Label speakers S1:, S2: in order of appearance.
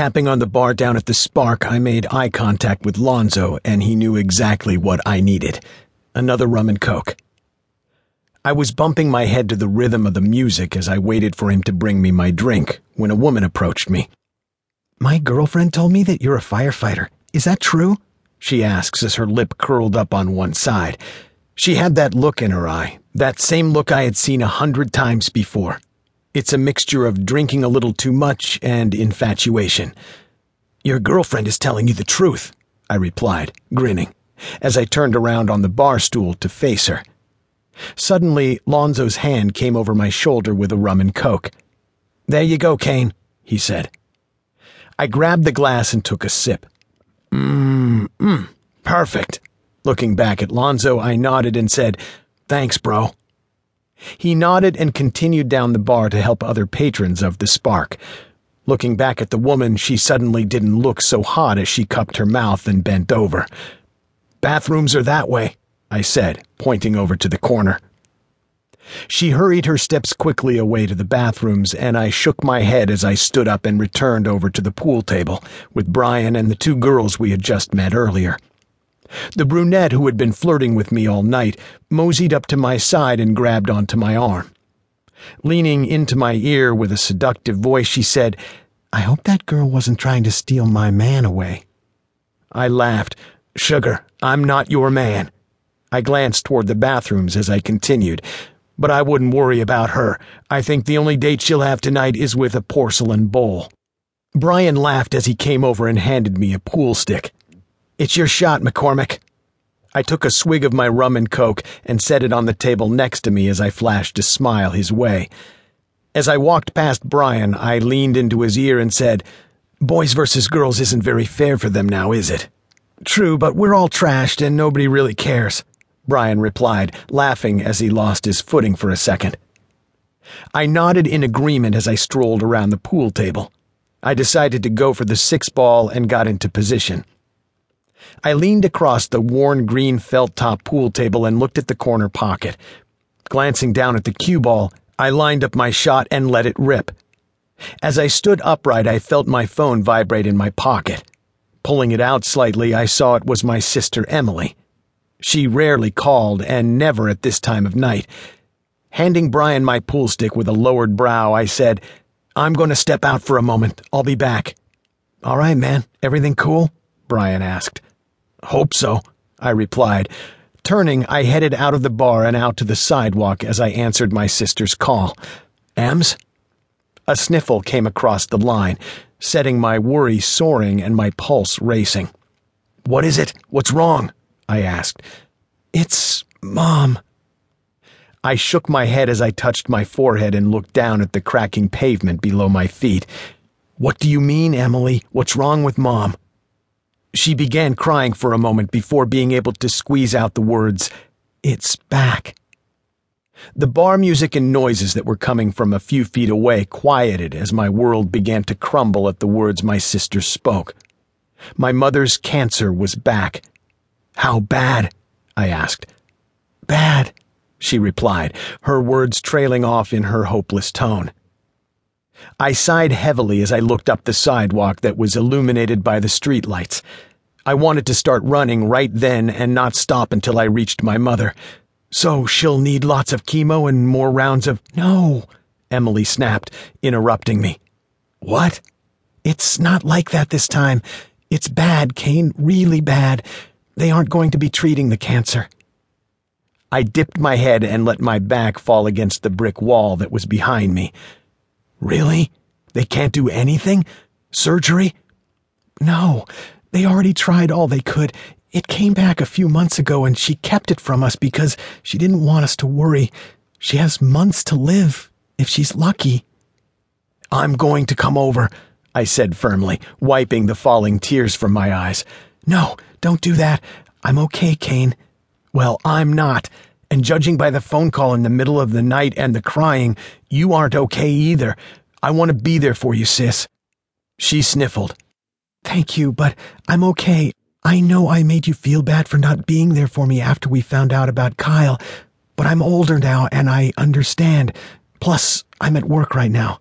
S1: Tapping on the bar down at the Spark, I made eye contact with Lonzo, and he knew exactly what I needed another rum and coke. I was bumping my head to the rhythm of the music as I waited for him to bring me my drink when a woman approached me.
S2: My girlfriend told me that you're a firefighter. Is that true? She asks as her lip curled up on one side. She had that look in her eye, that same look I had seen a hundred times before. It's a mixture of drinking a little too much and infatuation. Your girlfriend is telling you the truth, I replied, grinning, as I turned around on the bar stool to face her. Suddenly, Lonzo's hand came over my shoulder with a rum and coke. There you go, Kane, he said. I grabbed the glass and took a sip. Mmm, mmm, perfect. Looking back at Lonzo, I nodded and said, Thanks, bro. He nodded and continued down the bar to help other patrons of the Spark. Looking back at the woman, she suddenly didn't look so hot as she cupped her mouth and bent over. Bathrooms are that way, I said, pointing over to the corner. She hurried her steps quickly away to the bathrooms, and I shook my head as I stood up and returned over to the pool table with Brian and the two girls we had just met earlier. The brunette who had been flirting with me all night moseyed up to my side and grabbed onto my arm. Leaning into my ear with a seductive voice, she said, I hope that girl wasn't trying to steal my man away. I laughed. Sugar, I'm not your man. I glanced toward the bathrooms as I continued. But I wouldn't worry about her. I think the only date she'll have tonight is with a porcelain bowl. Brian laughed as he came over and handed me a pool stick. It's your shot, McCormick. I took a swig of my rum and coke and set it on the table next to me as I flashed a smile his way. As I walked past Brian, I leaned into his ear and said, Boys versus girls isn't very fair for them now, is it? True, but we're all trashed and nobody really cares. Brian replied, laughing as he lost his footing for a second. I nodded in agreement as I strolled around the pool table. I decided to go for the six ball and got into position. I leaned across the worn green felt top pool table and looked at the corner pocket. Glancing down at the cue ball, I lined up my shot and let it rip. As I stood upright, I felt my phone vibrate in my pocket. Pulling it out slightly, I saw it was my sister Emily. She rarely called, and never at this time of night. Handing Brian my pool stick with a lowered brow, I said, I'm going to step out for a moment. I'll be back. All right, man. Everything cool? Brian asked. Hope so, I replied. Turning, I headed out of the bar and out to the sidewalk as I answered my sister's call. Ems? A sniffle came across the line, setting my worry soaring and my pulse racing. What is it? What's wrong? I asked. It's Mom. I shook my head as I touched my forehead and looked down at the cracking pavement below my feet. What do you mean, Emily? What's wrong with Mom? She began crying for a moment before being able to squeeze out the words, It's back. The bar music and noises that were coming from a few feet away quieted as my world began to crumble at the words my sister spoke. My mother's cancer was back, how bad? I asked. Bad, she replied, her words trailing off in her hopeless tone. I sighed heavily as I looked up the sidewalk that was illuminated by the streetlights. I wanted to start running right then and not stop until I reached my mother. So she'll need lots of chemo and more rounds of. No, Emily snapped, interrupting me. What? It's not like that this time. It's bad, Kane, really bad. They aren't going to be treating the cancer. I dipped my head and let my back fall against the brick wall that was behind me. Really? They can't do anything? Surgery? No, they already tried all they could. It came back a few months ago and she kept it from us because she didn't want us to worry. She has months to live, if she's lucky. I'm going to come over, I said firmly, wiping the falling tears from my eyes. No, don't do that. I'm okay, Kane. Well, I'm not. And judging by the phone call in the middle of the night and the crying, you aren't okay either. I want to be there for you, sis. She sniffled. Thank you, but I'm okay. I know I made you feel bad for not being there for me after we found out about Kyle, but I'm older now and I understand. Plus, I'm at work right now.